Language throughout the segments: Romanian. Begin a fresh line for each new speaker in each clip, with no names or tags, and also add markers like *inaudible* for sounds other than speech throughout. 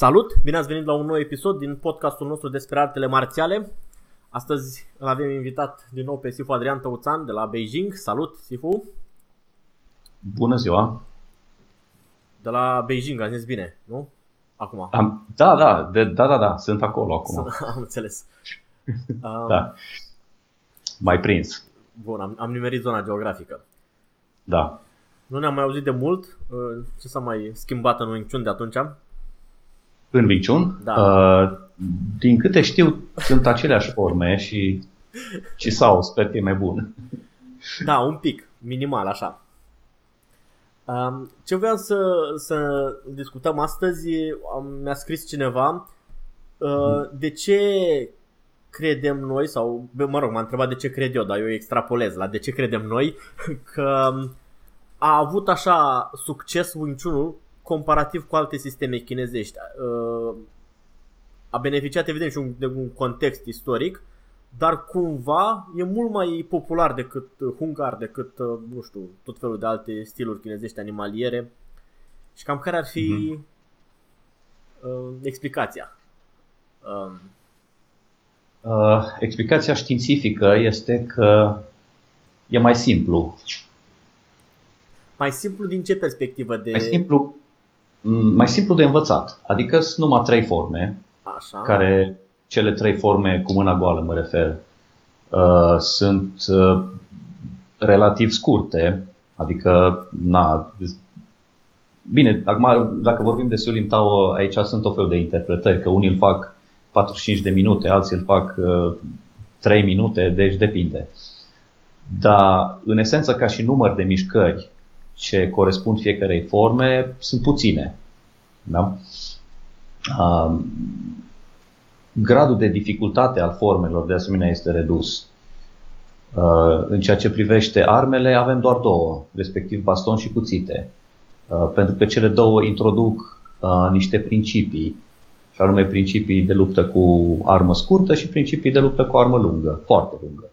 Salut! Bine ați venit la un nou episod din podcastul nostru despre artele marțiale. Astăzi îl avem invitat din nou pe Sifu Adrian Tăuțan de la Beijing. Salut, Sifu!
Bună ziua!
De la Beijing, am zis bine, nu? Acum.
Am, da, da, de, da, da, da, sunt acolo acum. *laughs*
Am înțeles. *laughs*
Um, da. Mai prins.
Bun, am, am nimerit zona geografică.
Da.
Nu ne-am mai auzit de mult. Uh, ce s-a mai schimbat în Wing Chun de atunci?
În Wing Chun?
Da.
Uh, din câte știu, sunt aceleași forme și, și sau sper că e mai bun.
Da, un pic, minimal, așa. Um, ce vreau să, să discutăm astăzi, am, mi-a scris cineva uh, de ce credem noi, sau mă rog, m-a întrebat de ce cred eu, dar eu extrapolez la de ce credem noi *laughs* că a avut așa succes Wing Chun-ul comparativ cu alte sisteme chinezești. Uh, a beneficiat evident și de un context istoric, dar cumva e mult mai popular decât hungar, decât, uh, nu știu, tot felul de alte stiluri chinezești animaliere. Și cam care ar fi mm-hmm. uh, explicația?
Uh, Uh, explicația științifică este că e mai simplu.
Mai simplu din ce perspectivă? De...
Mai simplu, mai simplu de învățat. Adică sunt numai trei forme,
Așa.
care cele trei forme cu mâna goală mă refer, uh, sunt uh, relativ scurte, adică na, Bine, acum dacă vorbim de Sulim Tao, aici sunt o fel de interpretări, că unii îl fac 45 de minute, alții îl fac uh, 3 minute, deci depinde. Dar, în esență, ca și număr de mișcări ce corespund fiecarei forme, sunt puține. Da? Uh, gradul de dificultate al formelor, de asemenea, este redus. Uh, în ceea ce privește armele, avem doar două, respectiv baston și cuțite. Uh, pentru că cele două introduc uh, niște principii și anume principii de luptă cu armă scurtă și principii de luptă cu armă lungă, foarte lungă.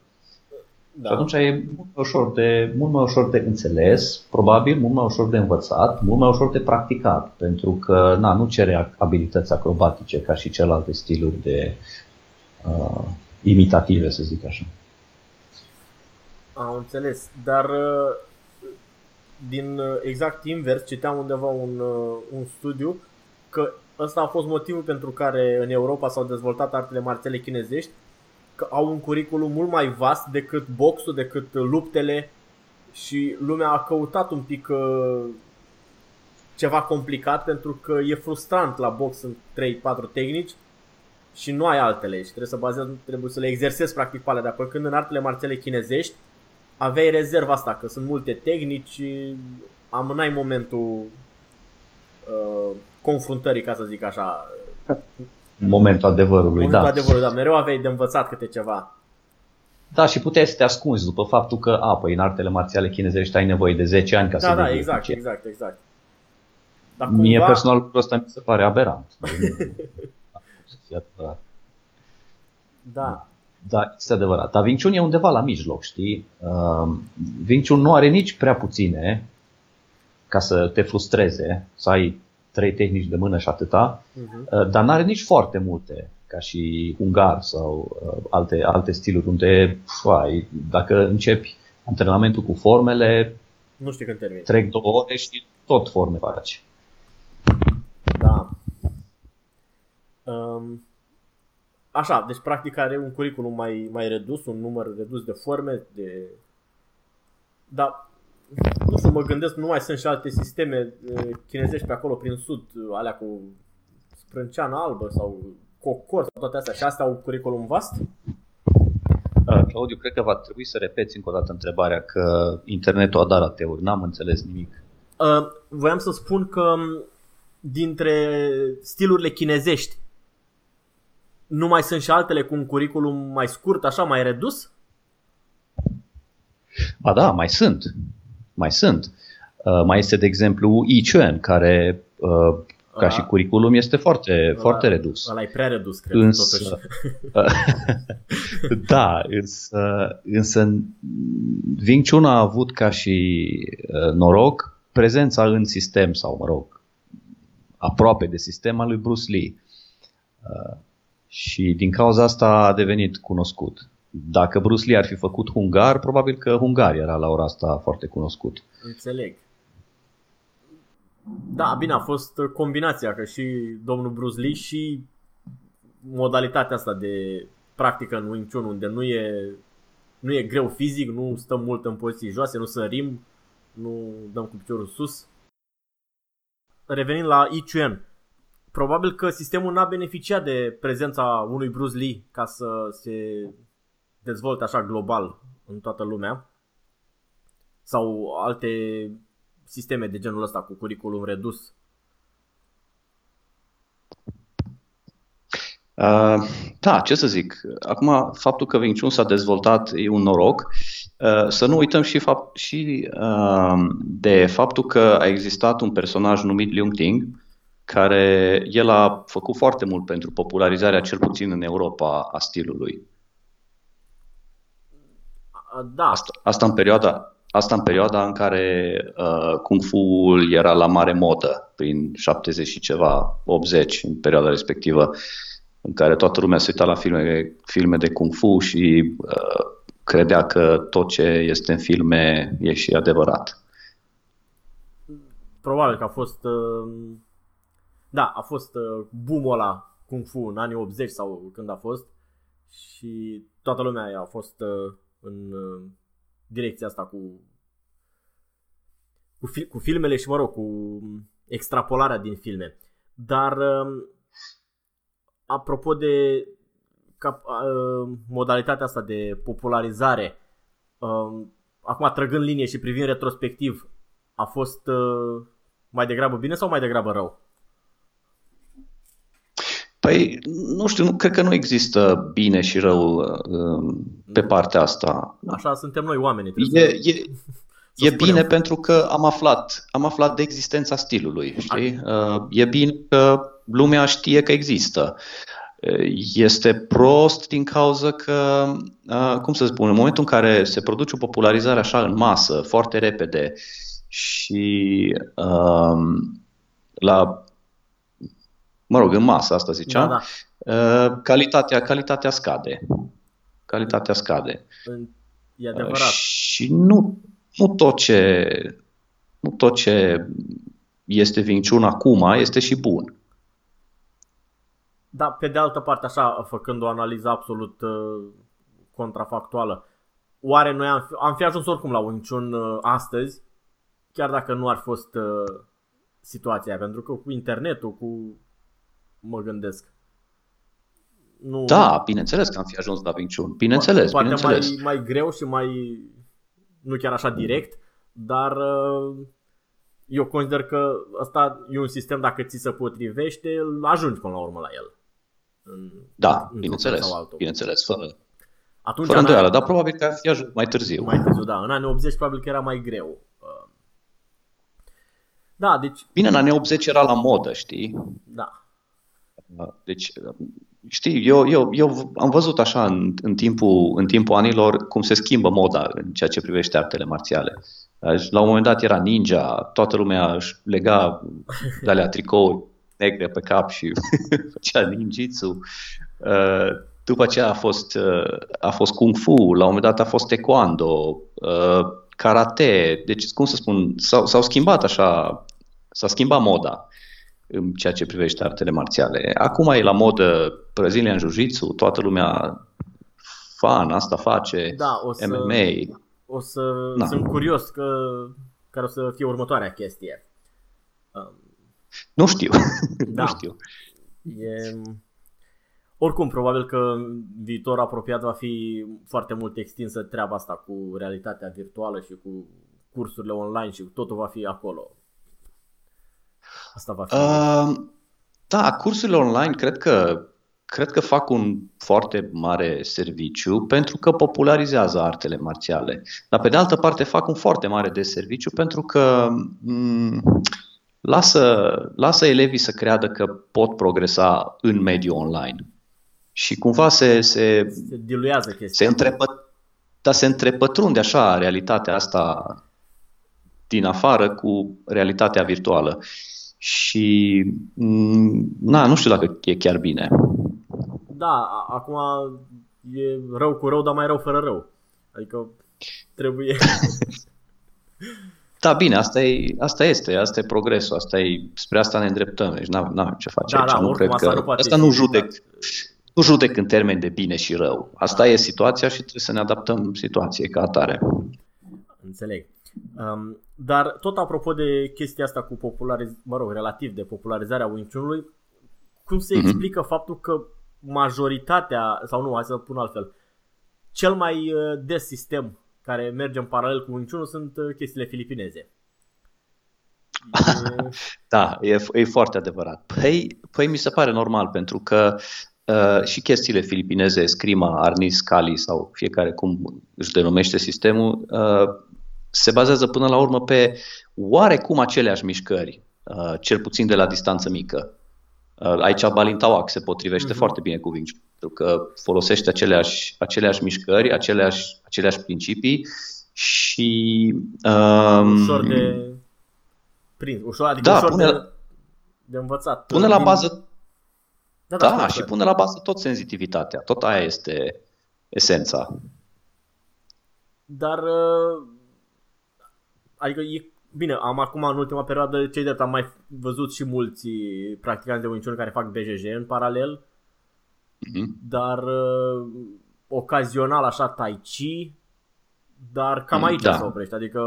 Da. Și atunci e mult mai, ușor de, mult mai ușor de înțeles, probabil mult mai ușor de învățat, mult mai ușor de practicat, pentru că na, nu cere abilități acrobatice ca și celelalte stiluri de uh, imitative, să zic așa.
Am înțeles, dar uh, din uh, exact invers, citeam undeva un, uh, un studiu că ăsta a fost motivul pentru care în Europa s-au dezvoltat artele marțiale chinezești, că au un curriculum mult mai vast decât boxul, decât luptele și lumea a căutat un pic uh, ceva complicat pentru că e frustrant la box în 3-4 tehnici și nu ai altele și trebuie să bazezi, trebuie să le exersezi practic pe alea, dar când în artele marțiale chinezești aveai rezerva asta, că sunt multe tehnici, amânai momentul uh, confruntării, ca să zic așa. *laughs*
Momentul adevărului,
Momentul
da.
adevărului, da. Mereu aveai de învățat câte ceva.
Da, și puteai să te ascunzi după faptul că, a, păi în artele marțiale chinezești ai nevoie de 10 ani ca
da,
să
Da,
devii
exact,
eficient.
exact, exact.
Dar cumva... Mie personal lucrul ăsta mi se pare aberant. *laughs*
da.
Da, este adevărat. Dar Wing Chun e undeva la mijloc, știi? Uh, Wing Chun nu are nici prea puține ca să te frustreze, să ai trei tehnici de mână și atâta, uh-huh. dar nu are nici foarte multe, ca și ungar sau uh, alte, alte stiluri, unde, fai, dacă începi antrenamentul cu formele,
Nu știu când termin.
Trec două ore și tot forme faci.
Da. Um, așa, deci practic are un curriculum mai, mai redus, un număr redus de forme, de... Dar, nu știu, mă gândesc, nu mai sunt și alte sisteme chinezești pe acolo prin sud, alea cu sprânceană albă sau cocor sau toate astea și astea au curriculum vast?
Uh, Claudiu, cred că va trebui să repeți încă o dată întrebarea că internetul a dat la teori, n-am înțeles nimic.
Uh, voiam să spun că um, dintre stilurile chinezești nu mai sunt și altele cu un curriculum mai scurt, așa, mai redus?
Ba da, mai sunt. Mai sunt. Uh, mai este, de exemplu, Yi Chuan, care uh, ca și curriculum este foarte, ăla, foarte redus.
Ăla e prea redus, cred,
însă,
totuși. *laughs*
da, însă, însă Wing Chun a avut ca și uh, noroc prezența în sistem sau, mă rog, aproape de sistem al lui Bruce Lee. Uh, și din cauza asta a devenit cunoscut. Dacă Bruce Lee ar fi făcut hungar, probabil că hungar era la ora asta foarte cunoscut.
Înțeleg. Da, bine, a fost combinația, că și domnul Bruce Lee și modalitatea asta de practică în Wing Chun, unde nu e, nu e greu fizic, nu stăm mult în poziții joase, nu sărim, nu dăm cu piciorul sus. Revenind la Yi Chuan, probabil că sistemul n-a beneficiat de prezența unui Bruce Lee ca să se dezvolte așa global în toată lumea sau alte sisteme de genul ăsta cu curriculum redus?
Uh, da, ce să zic. Acum, faptul că Wing Chun s-a dezvoltat e un noroc. Uh, să nu uităm și, fapt, și uh, de faptul că a existat un personaj numit Liu Ting, care el a făcut foarte mult pentru popularizarea, cel puțin în Europa, a stilului.
Da.
Asta, asta în perioada Asta în perioada în care uh, Kung fu era la mare modă, prin 70 și ceva, 80, în perioada respectivă, în care toată lumea se uita la filme, filme de Kung Fu și uh, credea că tot ce este în filme e și adevărat.
Probabil că a fost, uh, da, a fost uh, boom-ul ăla Kung Fu în anii 80 sau când a fost și toată lumea a fost uh, în uh, direcția asta cu, cu, fi, cu filmele și, mă rog, cu extrapolarea din filme. Dar, um, apropo de cap, uh, modalitatea asta de popularizare, um, acum trăgând linie și privind retrospectiv, a fost uh, mai degrabă bine sau mai degrabă rău?
Păi, nu știu, nu, cred că nu există bine și rău uh, pe partea asta.
Așa suntem noi oamenii.
E, e, e bine pentru că am aflat, am aflat de existența stilului, știi? Uh, e bine că lumea știe că există. Uh, este prost din cauza că, uh, cum să spun, în momentul în care se produce o popularizare așa în masă, foarte repede și um, la mă rog, în masă, asta ziceam, da, da. Uh, calitatea, calitatea scade. Calitatea scade.
E adevărat. Uh,
și nu, nu tot ce nu tot ce este vinciun acum este și bun.
Da, pe de altă parte, așa, făcând o analiză absolut uh, contrafactuală, oare noi am fi, am fi ajuns oricum la un Chun uh, astăzi, chiar dacă nu ar fost uh, situația pentru că cu internetul, cu mă gândesc.
Nu... Da, bineînțeles că am fi ajuns la Wing Chun. Bineînțeles,
Poate
bineînțeles.
Mai, mai greu și mai, nu chiar așa direct, dar uh, eu consider că asta e un sistem, dacă ți se potrivește, ajungi până la urmă la el.
În, da, în bineînțeles, bineînțeles, fără,
Atunci,
fără îndoială, dar probabil că ar fi ajuns mai târziu.
Mai târziu, da. În anii 80 probabil că era mai greu. Uh, da, deci...
Bine, în anii 80 era la modă, știi?
Da.
Deci, știi, eu, eu, eu am văzut așa în, în, timpul, în timpul anilor cum se schimbă moda în ceea ce privește artele marțiale. Deci, la un moment dat era ninja, toată lumea își lega de alea tricouri negre pe cap și *laughs* făcea ninjitsu. Uh, după aceea a fost, uh, a fost kung fu, la un moment dat a fost taekwondo, uh, karate, deci cum să spun, s-au, s-au schimbat așa, s-a schimbat moda în ceea ce privește artele marțiale. Acum e la modă Brazilian Jiu-Jitsu, toată lumea fan, asta face,
da, o să,
MMA.
O să, da. sunt curios că, care o să fie următoarea chestie.
Um, nu știu, *laughs* da. nu știu.
E, oricum, probabil că în viitor apropiat va fi foarte mult extinsă treaba asta cu realitatea virtuală și cu cursurile online și totul va fi acolo.
Asta va fi. Uh, da, cursurile online cred că cred că fac un foarte mare serviciu pentru că popularizează artele marțiale. Dar pe de altă parte fac un foarte mare de serviciu pentru că m- mm, lasă, lasă elevii să creadă că pot progresa în mediul online. Și cumva se, se,
se diluează chestia.
Se întrepă, dar se întrepătrunde așa realitatea asta din afară cu realitatea virtuală. Și mm, na, nu știu dacă e chiar bine.
Da, acum e rău cu rău, dar mai rău fără rău. Adică trebuie... *laughs*
Da, bine, asta, e, asta este, asta e progresul, asta e, spre asta ne îndreptăm, deci nu avem ce face
da,
aici.
Da,
nu cred
asta
că,
nu poate
asta nu judec, nu judec în termeni de bine și rău. Asta da. e situația și trebuie să ne adaptăm situației ca atare.
Înțeleg. Um, dar tot apropo de chestia asta cu popularizarea, mă rog, relativ de popularizarea Wing Chun-ului, cum se mm-hmm. explică faptul că majoritatea, sau nu, hai să pun altfel, cel mai uh, des sistem care merge în paralel cu Wing Chun sunt uh, chestiile filipineze.
E... *laughs* da, e, e foarte adevărat. Păi, păi mi se pare normal, pentru că uh, și chestiile filipineze, scrima, arnis, cali sau fiecare cum își denumește sistemul, uh, se bazează până la urmă pe oarecum aceleași mișcări, uh, cel puțin de la distanță mică. Uh, aici Balintawak se potrivește uh-huh. foarte bine cu Wing Chun, pentru că folosește aceleași, aceleași mișcări, aceleași, aceleași principii și...
Um, ușor de prins, ușor, adică
da,
ușor
pune,
de, de învățat.
Pune la bază... Da, da, da și pune la bază tot senzitivitatea, tot aia este esența.
Dar uh, adică e Bine, am acum în ultima perioadă, cei de am mai văzut și mulți practicanți de Wing Chun care fac BJJ în paralel, mm-hmm. dar uh, ocazional așa Tai Chi, dar cam aici da. se oprește, adică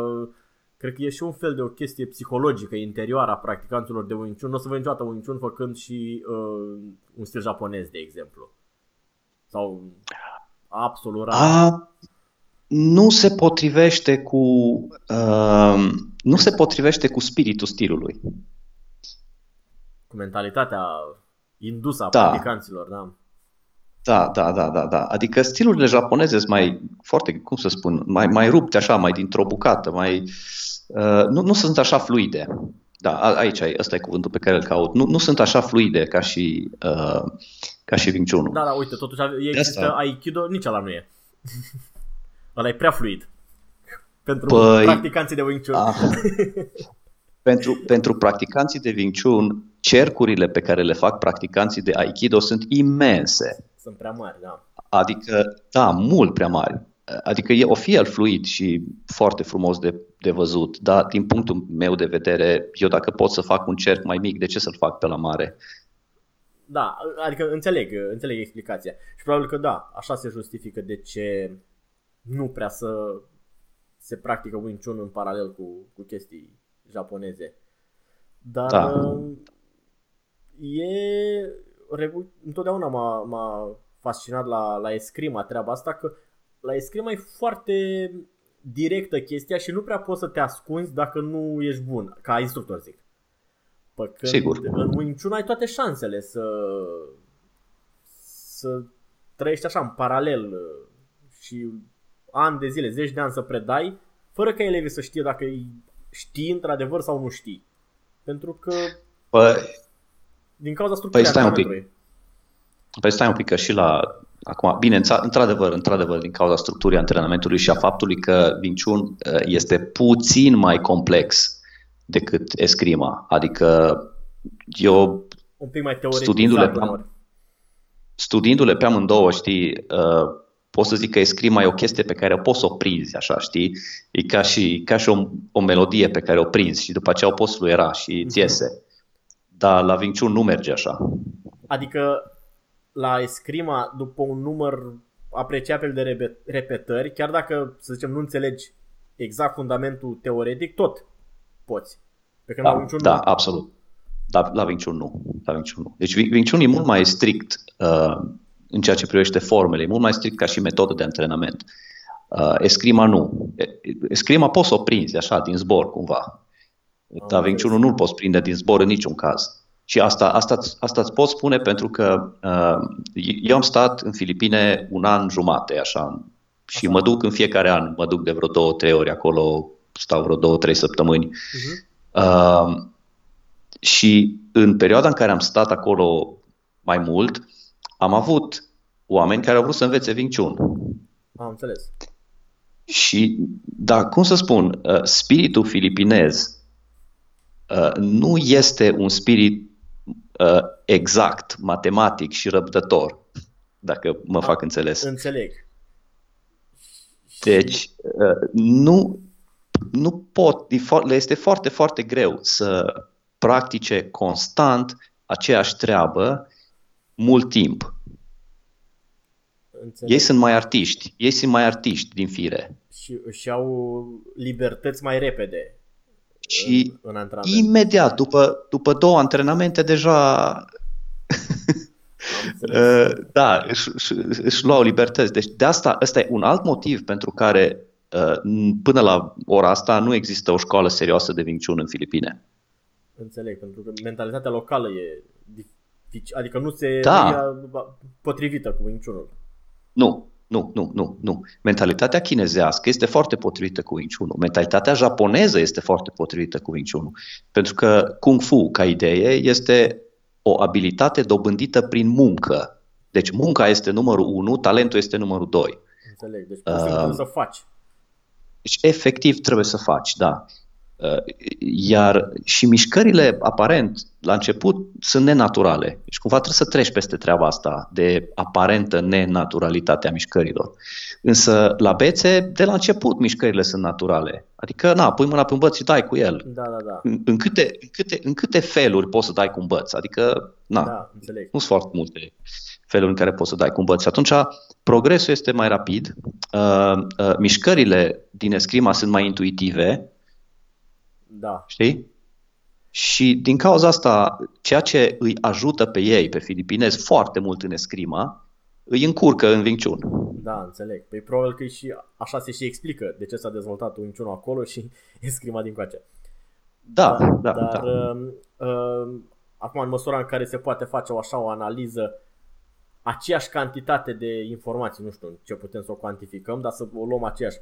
cred că e și un fel de o chestie psihologică interioară a practicanților de Wing Chun. Nu o să vă niciodată Wing Chun făcând și uh, un stil japonez, de exemplu. Sau absolut rar. A,
nu se potrivește cu uh, nu se potrivește cu spiritul stilului.
Cu mentalitatea indusă a da. practicanților, da.
Da, da, da, da, da. Adică stilurile japoneze sunt mai foarte, cum să spun, mai, mai rupte așa, mai dintr-o bucată, mai uh, nu, nu sunt așa fluide. Da, aici ăsta e cuvântul pe care îl caut. Nu, nu sunt așa fluide ca și uh, ca și Wing Chun.
Da, da, uite, totuși există Asta... Aikido, nici ala nu e. *laughs* Ăla e prea fluid. Pentru păi, practicanții de Wing Chun. A, *laughs*
pentru, pentru practicanții de Wing Chun, cercurile pe care le fac practicanții de Aikido sunt imense.
Sunt prea mari, da.
Adică, da, mult prea mari. Adică e o fi el fluid și foarte frumos de, de văzut, dar din punctul meu de vedere, eu dacă pot să fac un cerc mai mic, de ce să-l fac pe la mare?
Da, adică înțeleg, înțeleg explicația. Și probabil că da, așa se justifică de ce nu prea să se practică Wing Chun în paralel cu, cu chestii japoneze. Dar da. Uh, e întotdeauna m-a, m-a fascinat la, la escrima treaba asta că la escrima e foarte directă chestia și nu prea poți să te ascunzi dacă nu ești bun, ca instructor zic. Păcând Sigur. în Wing Chun ai toate șansele să să trăiești așa în paralel uh, și ani de zile, zeci de ani să predai, fără ca elevii să știe dacă știi într-adevăr sau nu știi. Pentru că păi, din cauza structurii
păi stai un pic. Păi stai un pic că și la Acum, bine, într-adevăr, într-adevăr, din cauza structurii antrenamentului și a faptului că Wing Chun uh, este puțin mai complex decât escrima. Adică eu,
un pic mai teoretic,
studiindu-le pe, studiindu-le pe amândouă, știi, uh, pot să zic că escrima e o chestie pe care o poți să o prinzi, așa, știi? E ca și, ca și o, o melodie pe care o prinzi și după aceea o poți fluiera și ți iese. Dar la Wing Chun nu merge așa.
Adică la escrima, după un număr apreciabil de repetări, chiar dacă, să zicem, nu înțelegi exact fundamentul teoretic, tot poți.
Pe da, la Wing Chun da, nu. absolut. Da, la Wing Chun nu. La Wing Chun nu. Deci Wing Chun e mult mai strict uh, în ceea ce privește formele, e mult mai strict ca și metodă de antrenament. Uh, escrima nu. Escrima poți să o prinzi așa, din zbor, cumva. Dar Wing Chun nu-l poți prinde din zbor în niciun caz. Și asta, asta, asta îți pot spune pentru că uh, eu am stat în Filipine un an jumate, așa, și mă duc în fiecare an, mă duc de vreo două, trei ori acolo, stau vreo două, trei săptămâni. Uh-huh. Uh, și în perioada în care am stat acolo mai mult, am avut oameni care au vrut să învețe Wing Chun.
Am înțeles.
Și, da, cum să spun, uh, spiritul filipinez uh, nu este un spirit uh, exact, matematic și răbdător, dacă mă A, fac înțeles.
Înțeleg.
Deci, nu, nu pot, le este foarte, foarte greu să practice constant aceeași treabă mult timp. Înțeleg. Ei sunt mai artiști, ei sunt mai artiști din fire.
Și își au libertăți mai repede
și în, în antrenament. imediat, după, după două antrenamente, deja *laughs* uh, da, își, își, își luau libertăți. Deci de asta, ăsta e un alt motiv pentru care uh, până la ora asta nu există o școală serioasă de Wing Chun în Filipine.
Înțeleg, pentru că mentalitatea locală e dificil, adică nu se da. potrivită cu Wing Chun-ul.
Nu, nu, nu, nu, nu. Mentalitatea chinezească este foarte potrivită cu Wing Chun. Mentalitatea japoneză este foarte potrivită cu Wing Chun. Pentru că Kung Fu, ca idee, este o abilitate dobândită prin muncă. Deci munca este numărul 1, talentul este numărul 2.
Înțeleg, deci uh, să faci.
Deci efectiv trebuie să faci, da. Uh, iar și mișcările, aparent, la început, sunt nenaturale. Deci cumva trebuie să treci peste treaba asta de aparentă nenaturalitatea mișcărilor. Însă la bețe, de la început, mișcările sunt naturale. Adică, na, pui mâna pe un băț și dai cu el.
Da, da, da.
În, în, câte, în, câte, în câte feluri poți să dai cu un băț? Adică, na,
da, înțeleg.
nu sunt foarte multe feluri în care poți să dai cu un băț. Și atunci, progresul este mai rapid, uh, uh, mișcările din escrima sunt mai intuitive,
da.
Știi? Și din cauza asta, ceea ce îi ajută pe ei, pe filipinezi, foarte mult în escrima, îi încurcă în Wing Chun.
Da, înțeleg. Păi probabil că și așa se și explică de ce s-a dezvoltat Wing Chun acolo și *laughs* escrima din coace.
Da, da, da. Dar
da. Uh, uh, acum, în măsura în care se poate face o așa o analiză, aceeași cantitate de informații, nu știu ce putem să o cuantificăm, dar să o luăm aceeași.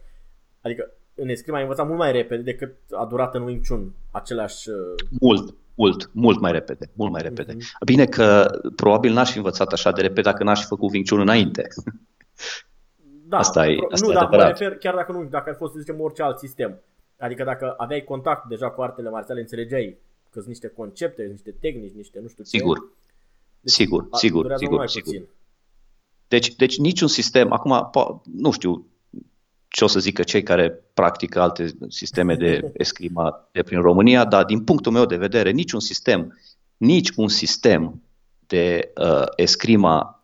Adică în escrima ai învățat mult mai repede decât a durat în Wing Chun același... Uh,
mult, mult, mult mai repede, mult mai repede. Mm-hmm. Bine că probabil n-aș fi învățat așa de repede dacă n-aș fi făcut Wing Chun înainte.
Da, asta e, asta nu, e dar mă refer, chiar dacă nu, dacă ar fost să zicem orice alt sistem. Adică dacă aveai contact deja cu artele marțiale, înțelegeai că sunt niște concepte, niște tehnici, niște nu știu ce.
Sigur, deci, sigur, sigur, sigur, sigur. Deci, deci niciun sistem, acum, nu știu, ce o să zică cei care practică alte sisteme de escrima de prin România, dar din punctul meu de vedere, niciun sistem, nici un sistem de uh, escrima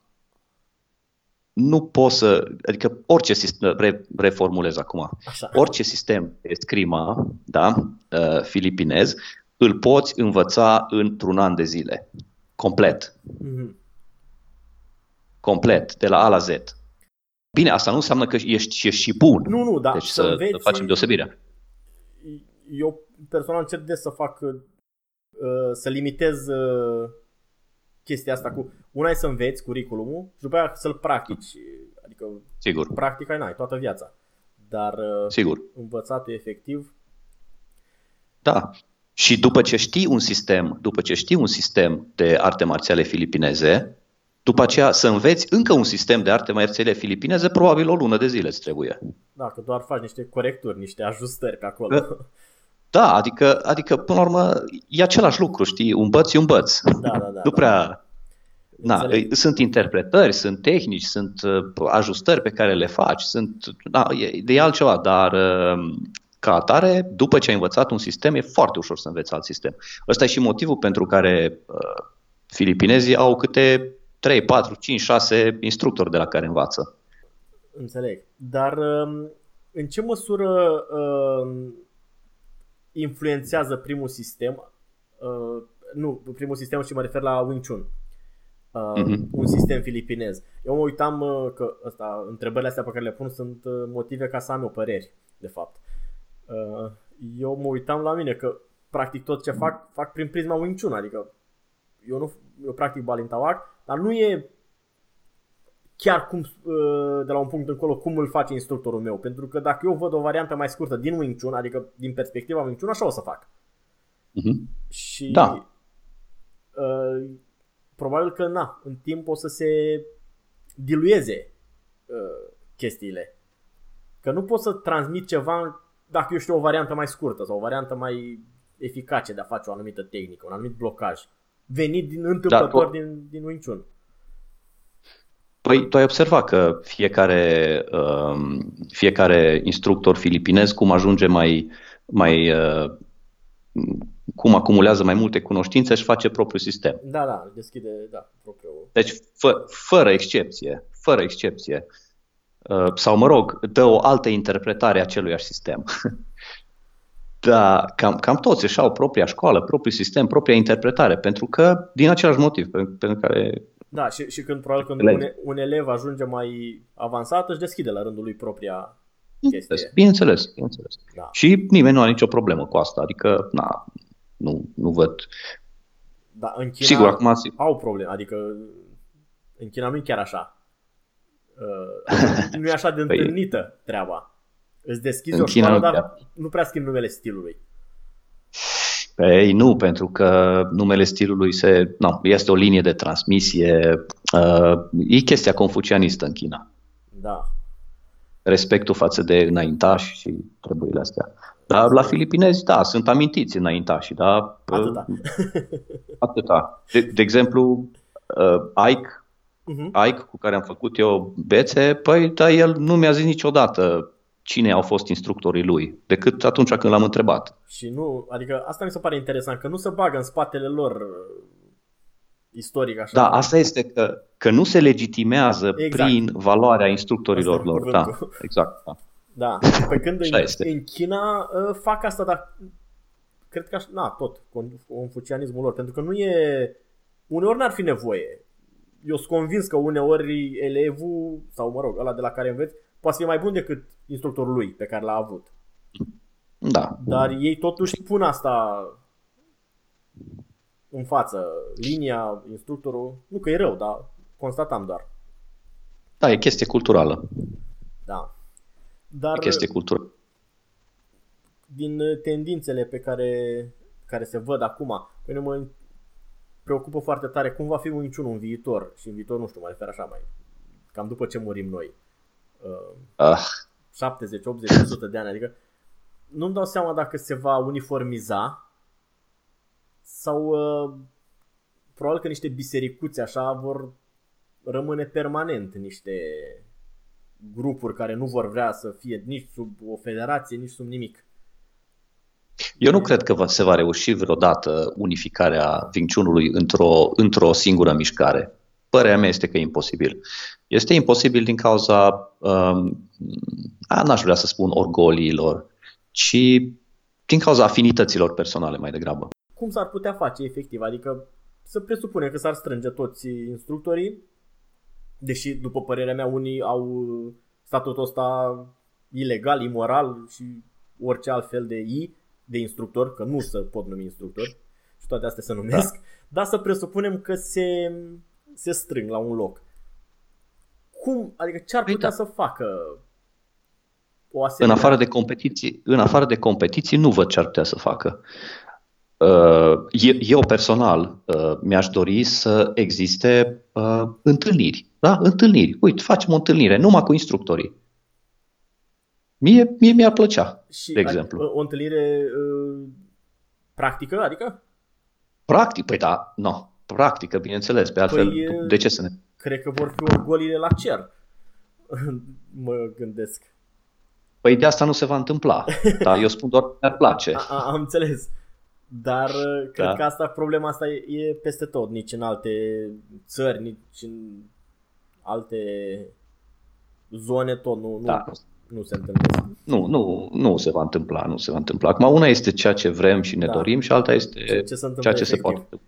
nu poți să, adică orice sistem, re, reformulez acum, Așa. orice sistem de escrima, da, uh, filipinez, îl poți învăța într-un an de zile, complet. Mm-hmm. Complet, de la A la Z. Bine, asta nu înseamnă că ești, ești și bun.
Nu, nu, da.
Deci să, să, înveți, să facem deosebirea.
Eu personal încerc de să fac, uh, să limitez uh, chestia asta cu, una e să înveți curriculumul și după aia să-l practici. Adică
Sigur.
practica n-ai toată viața. Dar uh,
Sigur.
învățatul efectiv.
Da. Și după ce știi un sistem, după ce știi un sistem de arte marțiale filipineze, după aceea să înveți încă un sistem de arte marțiale filipineze, probabil o lună de zile îți trebuie.
Da, că doar faci niște corecturi, niște ajustări pe acolo.
Da, adică, adică până la urmă e același lucru, știi? Un băț e un băț.
Da, da, da.
nu prea... Na, sunt interpretări, sunt tehnici, sunt uh, ajustări pe care le faci, sunt, na, e, e altceva, dar uh, ca atare, după ce ai învățat un sistem, e foarte ușor să înveți alt sistem. Ăsta e și motivul pentru care uh, filipinezii au câte 3, 4, 5, 6 instructori de la care învață.
Înțeleg. Dar uh, în ce măsură uh, influențează primul sistem, uh, nu, primul sistem și mă refer la Wing Chun, uh, uh-huh. un sistem filipinez. Eu mă uitam uh, că ăsta, întrebările astea pe care le pun sunt uh, motive ca să am eu păreri, de fapt. Uh, eu mă uitam la mine că practic tot ce fac, fac prin prisma Wing Chun, adică eu nu eu practic Balintawak, dar nu e chiar cum, uh, de la un punct încolo cum îl face instructorul meu. Pentru că dacă eu văd o variantă mai scurtă din Wing Chun, adică din perspectiva Wing Chun, așa o să fac.
Uh-huh.
Și
da.
uh, probabil că na, în timp o să se dilueze uh, chestiile. Că nu pot să transmit ceva dacă eu știu o variantă mai scurtă sau o variantă mai eficace de a face o anumită tehnică, un anumit blocaj, venit din întâmplător da, din, din Wing Chun.
Păi tu ai observat că fiecare, um, fiecare instructor filipinez cum ajunge mai, mai uh, cum acumulează mai multe cunoștințe și face propriul sistem.
Da, da, deschide, da, propriul.
Deci, fă, fără excepție, fără excepție, uh, sau mă rog, dă o altă interpretare a acelui sistem. *laughs* da, cam, cam toți își au propria școală, propriul sistem, propria interpretare, pentru că, din același motiv pentru, pentru care
da, și, și când probabil când un, un elev ajunge mai avansat, își deschide la rândul lui propria chestie.
Bineînțeles, bineînțeles. Da. Și nimeni nu are nicio problemă cu asta, adică na, nu, nu văd.
Da, în China
Sigur, acum
au probleme, adică în China nu e chiar așa. Uh, *laughs* nu e așa de păi... întâlnită treaba. Îți deschizi în o școală, dar chiar. nu prea schimbi numele stilului.
Ei, nu, pentru că numele stilului se, nu, este o linie de transmisie. Uh, e chestia confucianistă în China.
Da.
Respectul față de înaintași și treburile astea. Dar la filipinezi, da, sunt amintiți înaintași, da?
Atâta.
Atâta. De, de exemplu, uh, Ike, uh-huh. Ike, cu care am făcut eu bețe, păi, da, el nu mi-a zis niciodată cine au fost instructorii lui, decât atunci când l-am întrebat.
Și nu, adică asta mi se pare interesant, că nu se bagă în spatele lor uh, istoric așa.
Da, asta este că, că nu se legitimează exact. prin valoarea instructorilor asta lor. Da, exact. Da.
da. *laughs* Pe când în, este. în China uh, fac asta, dar cred că așa, na, tot, confucianismul lor, pentru că nu e, uneori n-ar fi nevoie. Eu sunt convins că uneori elevul, sau mă rog, ăla de la care înveți, poate fi mai bun decât instructorul lui pe care l-a avut.
Da.
Dar ei totuși pun asta în față. Linia, instructorul, nu că e rău, dar constatam doar.
Da, e chestie culturală.
Da. Dar
e chestie culturală.
Din tendințele pe care, care se văd acum, pe mă preocupă foarte tare cum va fi un niciun în viitor. Și în viitor, nu știu, mă refer așa mai cam după ce murim noi uh, ah. 70, 80, 100 de ani. Adică nu-mi dau seama dacă se va uniformiza sau uh, probabil că niște bisericuți așa vor rămâne permanent niște grupuri care nu vor vrea să fie nici sub o federație, nici sub nimic.
Eu nu cred că se va reuși vreodată unificarea vinciunului într-o, într-o singură mișcare. Părerea mea este că e imposibil. Este imposibil din cauza, um, a, n-aș vrea să spun orgoliilor, ci din cauza afinităților personale mai degrabă.
Cum s-ar putea face efectiv? Adică să presupunem că s-ar strânge toți instructorii, deși după părerea mea unii au statutul ăsta ilegal, imoral și orice alt fel de i de instructor, că nu se pot numi instructor și toate astea se numesc, da. dar să presupunem că se se strâng la un loc. Cum, adică ce ar păi putea da. să facă
o asemenea... În afară de competiții, în afară de competiții nu văd ce ar putea să facă. Uh, eu personal uh, mi-aș dori să existe uh, întâlniri. Da? Întâlniri. Uite, facem o întâlnire numai cu instructorii. Mie, mie mi-ar plăcea, și, de exemplu.
Adică, o întâlnire uh, practică, adică?
Practic, păi da, nu. practică, bineînțeles, pe altfel,
Păi,
de ce să ne...
Cred că vor fi orgolile la cer. *laughs* mă gândesc.
Păi de asta nu se va întâmpla, dar eu spun doar că mi-ar place.
A, a, am înțeles. Dar uh, cred
Da.
că asta, problema asta e, e peste tot, nici în alte țări, nici în alte zone tot nu, nu,
Da.
nu se întâmplă.
Nu, nu, nu se va întâmpla, nu se va întâmpla. Acum, una este ceea ce vrem și ne
Da.
dorim și alta este
Ce, ce se întâmplă
ceea ce se
efectiv.
poate.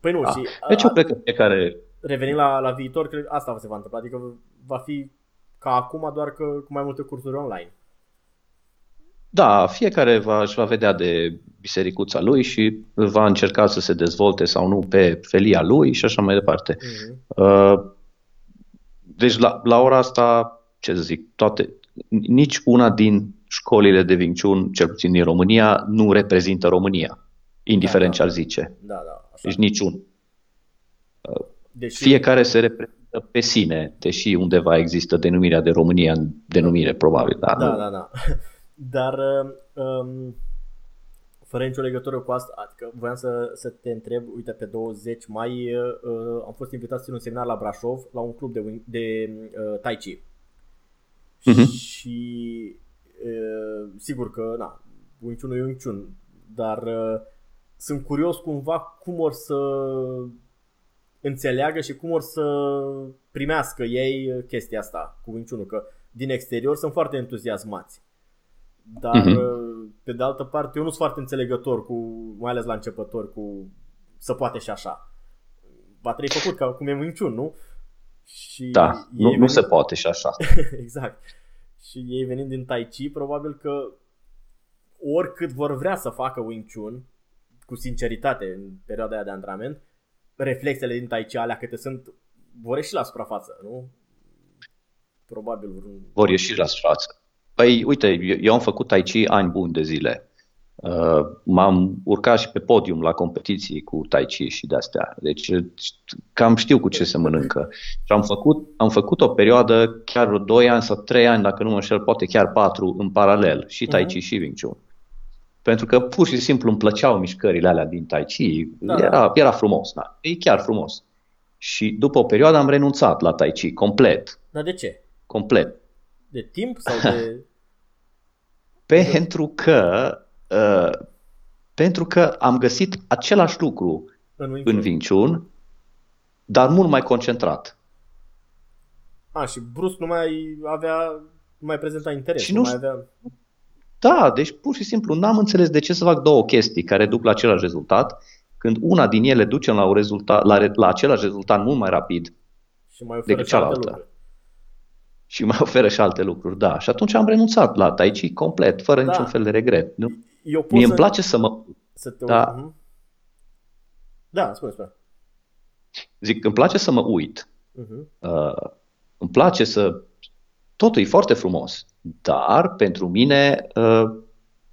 Păi nu,
Da.
și
Deci
a,
eu cred că fiecare
revenind la, la viitor, cred că asta se va întâmpla, adică va fi ca acum, doar că cu mai multe cursuri online.
Da, fiecare va, își va vedea de bisericuța lui și va încerca să se dezvolte sau nu pe felia lui și așa mai departe.
Mhm.
Uh, Deci la, la ora asta, ce să zic, toate, nici una din școlile de Wing Chun, cel puțin din România, nu reprezintă România, indiferent
Da,
ce
da.
ar zice.
Da, da, așa.
Deci niciun.
Deși,
Fiecare se reprezintă pe sine, deși undeva există denumirea de România în denumire, probabil. Dar
Da,
nu.
da, da. *laughs* Dar um, fără nicio legătură cu asta, adică voiam să, să te întreb, uite, pe 20 mai uh, am fost invitat să țin un seminar la Brașov, la un club de, wing- de uh, Tai Chi.
Mhm.
Și uh, sigur că, na, Wing Chun e Wing Chun, dar uh, sunt curios cumva cum or să înțeleagă și cum or să primească ei chestia asta cu Wing Chun-ul, că din exterior sunt foarte entuziasmați. Dar
Mhm.
uh, pe de altă parte eu nu sunt foarte înțelegător cu, mai ales la începători, cu să poate și așa. Va trebui făcut ca cum e Wing Chun, nu? Și
Da, nu,
ei
nu se
venind-
poate și așa. *laughs*
exact. Și ei venind din Tai Chi, probabil că oricât vor vrea să facă Wing Chun, cu sinceritate în perioada aia de antrenament, reflexele din Tai Chi alea câte sunt, vor ieși la suprafață, nu? Probabil vreun...
Vor ieși la suprafață. Păi, uite, eu, eu am făcut Tai Chi ani buni de zile. Uh, m-am urcat și pe podium la competiții cu Tai Chi și de-astea. Deci cam știu cu ce se mănâncă. Și am făcut, am făcut o perioadă, chiar 2 ani sau 3 ani, dacă nu mă înșel, poate chiar 4 în paralel, și Tai Chi și Wing Chun. Pentru că pur și simplu îmi plăceau mișcările alea din Tai Chi.
Da.
Era, era frumos, da. E chiar frumos. Și după o perioadă am renunțat la Tai Chi, complet.
Dar de ce?
Complet.
De timp sau de... *laughs*
Pentru că, uh, pentru că am găsit același lucru
în Wing
în
Chun?
Wing Chun, dar mult mai concentrat.
A, și brusc nu mai avea, nu mai prezenta interes,
Și
nu,
nu
mai
știu-
avea...
Da, deci pur și simplu n-am înțeles de ce să fac două chestii care duc la același rezultat, când una din ele duce la, un rezultat, la, re- la același rezultat mult mai rapid
Și mai oferă
Decât
și alte
cealaltă.
lucruri.
și mai oferă și alte lucruri. Da, și atunci am renunțat la Tai Chi complet, fără
Da.
niciun fel de regret. Nu?
Eu pot
Mie
să,
îmi place să mă
să te
Da.
Mhm. Da, spune, spune.
zic, îmi place să mă uit.
Mhm.
Uh, îmi place să totul e foarte frumos, dar pentru mine uh,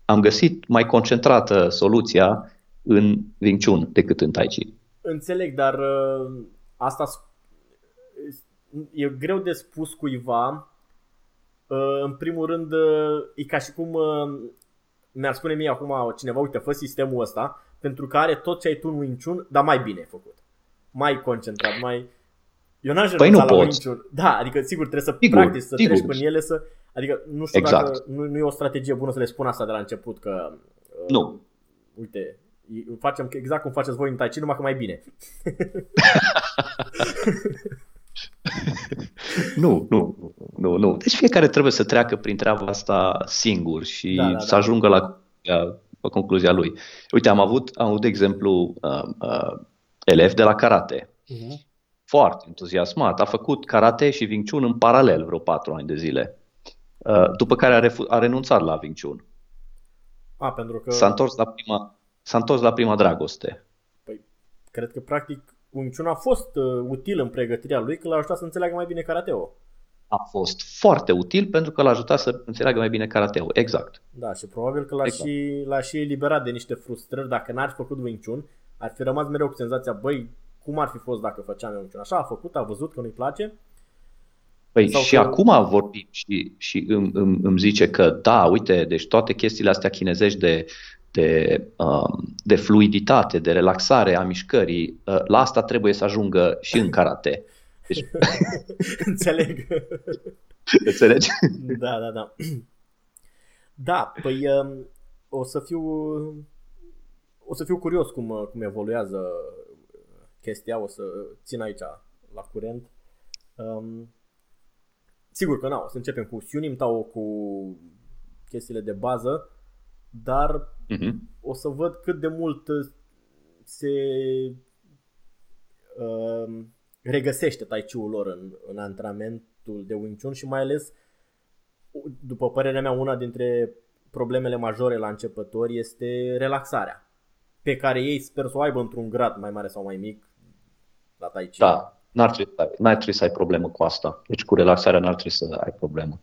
am găsit mai concentrată soluția în Wing Chun decât în Tai Chi.
Înțeleg, dar uh, asta s- e greu de spus cuiva. Uh, în primul rând, uh, e ca și cum uh, mi-ar spune mie acum cineva, uite, fă sistemul ăsta, pentru că are tot ce ai tu în Wing Chun, dar mai bine făcut. Mai concentrat, mai... Eu n-aș
Păi
renunța
nu
la
poți.
Wing Chun. Da, adică sigur trebuie să
Sigur,
practici, să
sigur.
treci prin ele, să... Adică nu știu
Exact.
dacă nu, nu e o strategie bună să le spun asta de la început, că... uh,
Nu.
Uite, e- facem exact cum faceți voi în Tai Chi, numai că mai bine. *laughs*
Nu, nu, nu, nu. Deci fiecare trebuie să treacă prin treaba asta singur și
Da, da,
să
da.
ajungă la, la, la concluzia lui. Uite, am avut, am avut de exemplu, uh, uh, elev de la karate.
Uh-huh.
Foarte entuziasmat. A făcut karate și Wing Chun în paralel vreo patru ani de zile. Uh, După care a, refu- a renunțat la Wing Chun.
A, pentru că
S-a întors la prima, s-a întors la prima dragoste.
păi, cred că practic Wing Chun a fost uh, util în pregătirea lui că l-a ajutat să înțeleagă mai bine karate-ul.
A fost foarte util pentru că l-a ajutat să înțeleagă mai bine karateul. Exact.
Da, și probabil că l-a,
Exact.
și, l-a și eliberat de niște frustrări. Dacă n-ar fi făcut Wing Chun, ar fi rămas mereu cu senzația, băi, cum ar fi fost dacă făceam eu Wing Chun? Așa a făcut, a văzut că nu-i place.
Păi
Sau
și
că-
acum vorbim și, și îmi, îmi, îmi zice că da, uite, deci toate chestiile astea chinezești de de, um, de fluiditate, de relaxare a mișcării, uh, la asta trebuie să ajungă și în karate. Deci... *laughs*
Înțeleg. *laughs*
Înțelegi?
Da, da, da. Da, păi um, o să fiu o să fiu curios cum, cum evoluează chestia, o să țin aici la curent. Um, sigur că nu, o să începem cu Sunim Tao, cu chestiile de bază, dar uh-huh. o să văd cât de mult se uh, regăsește tai chi lor în, în antrenamentul de Wing Chun și mai ales, după părerea mea, una dintre problemele majore la începători este relaxarea, pe care ei sper să o aibă într-un grad mai mare sau mai mic la Tai Chi.
Da, n-ar trebui, n-ar trebui să ai problemă cu asta. Deci cu relaxarea n-ar trebui să ai problemă.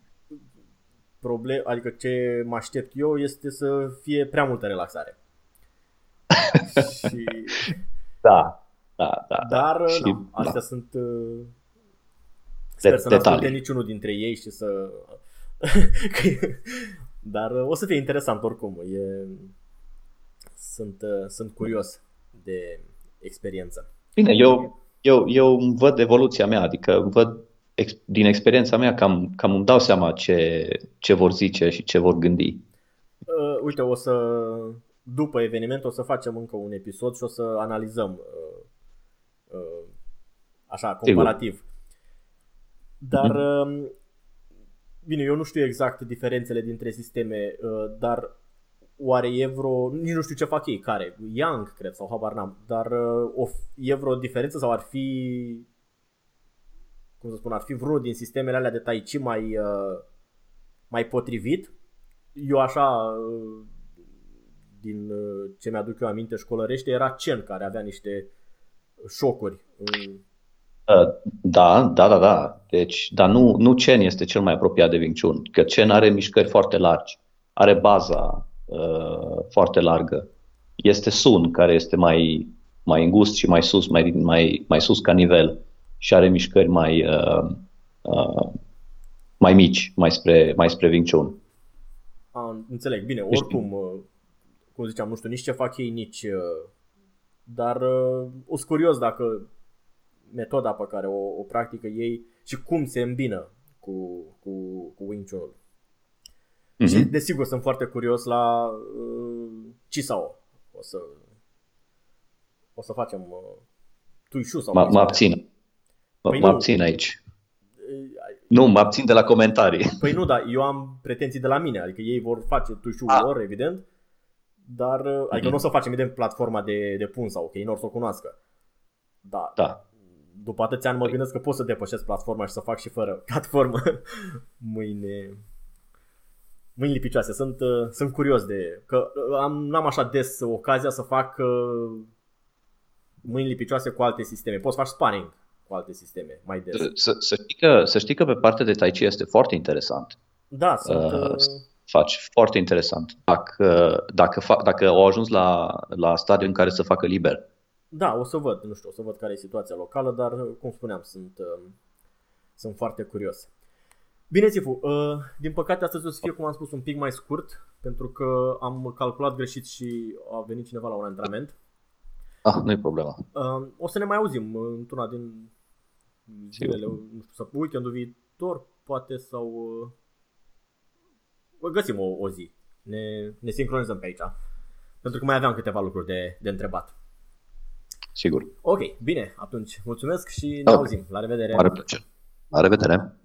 Problem, adică ce mă aștept eu este să fie prea multă relaxare. *laughs*
și... Da, da, da.
Dar,
da.
Și, na, astea da. sunt... Uh, sper de, să nu asculte niciunul dintre ei și să... *laughs* Dar uh, o să fie interesant oricum. E... Sunt, uh, sunt curios de experiență.
Bine, eu, eu, eu văd evoluția mea, adică văd ex, din experiența mea cam, cam îmi dau seama ce, ce vor zice și ce vor gândi.
Uh, uite, o să, după eveniment, o să facem încă un episod și o să analizăm uh, uh, așa, comparativ. Sigur. Dar, uh, bine, eu nu știu exact diferențele dintre sisteme, uh, dar oare e vreo, nici nu știu ce fac ei, care, Young, cred, sau habar n-am, dar uh, o, e vreo diferență sau ar fi, cum să spun, ar fi vreunul din sistemele alea de Tai Chi mai, uh, mai potrivit? Eu așa, uh, din uh, ce mi-aduc eu aminte școlărește, era Chen care avea niște șocuri. Uh,
da, da, da, da. Deci, dar nu, nu Chen este cel mai apropiat de Wing Chun, că Chen are mișcări foarte largi, are baza, uh, foarte largă. Este Sun, care este mai, mai îngust și mai sus, mai, mai, mai sus ca nivel și are mișcări mai, uh, uh, mai mici, mai spre, mai spre Wing Chun.
A, înțeleg, bine, deci- oricum, uh, cum ziceam, nu știu nici ce fac ei, nici... Uh, dar uh, o curios dacă metoda pe care o, o practică ei și cum se îmbină cu, cu, cu Wing Chun. Mm-hmm. Și desigur sunt foarte curios la uh, Chisao. O să o să facem uh, tuișu sau
mă, mă abțin. Mă, păi mă abțin aici. Nu, mă abțin de la comentarii. *laughs*
Păi nu, dar eu am pretenții de la mine, adică ei vor face tuișu lor, evident, dar, uh, adică mm-hmm. nu o să facem, evident, platforma de, de pun sau, ok, nu o să o cunoască. Da.
da.
După atâția ani mă gândesc că pot să depășesc platforma și să fac și fără platformă *laughs* mâine mâinile picioase. Sunt, uh, sunt curios de... Că uh, am, n-am așa des ocazia să fac uh, mâinile picioase cu alte sisteme. Poți să faci spanning cu alte sisteme mai des.
Să, să, știi, că, să știi că pe partea de Tai Chi este foarte interesant.
Da, sunt... Uh,
faci foarte interesant. Dacă, dacă, fa, dacă au ajuns la, la stadiu în care să facă liber.
Da, o să văd, nu știu, o să văd care e situația locală, dar cum spuneam, sunt, uh, sunt foarte curios. Bine, Țifu, uh, din păcate astăzi o să fie, cum am spus, un pic mai scurt, pentru că am calculat greșit și a venit cineva la un antrenament.
Ah, nu e problema.
Uh, o să ne mai auzim într-una din zilele, nu știu, sau weekendul viitor, poate, sau uh, găsim o, o zi. Ne, ne sincronizăm pe aici. Pentru că mai aveam câteva lucruri de, de întrebat.
Sigur.
Ok, bine, atunci mulțumesc și ne okay. auzim. La revedere.
Mare plăcere. La revedere.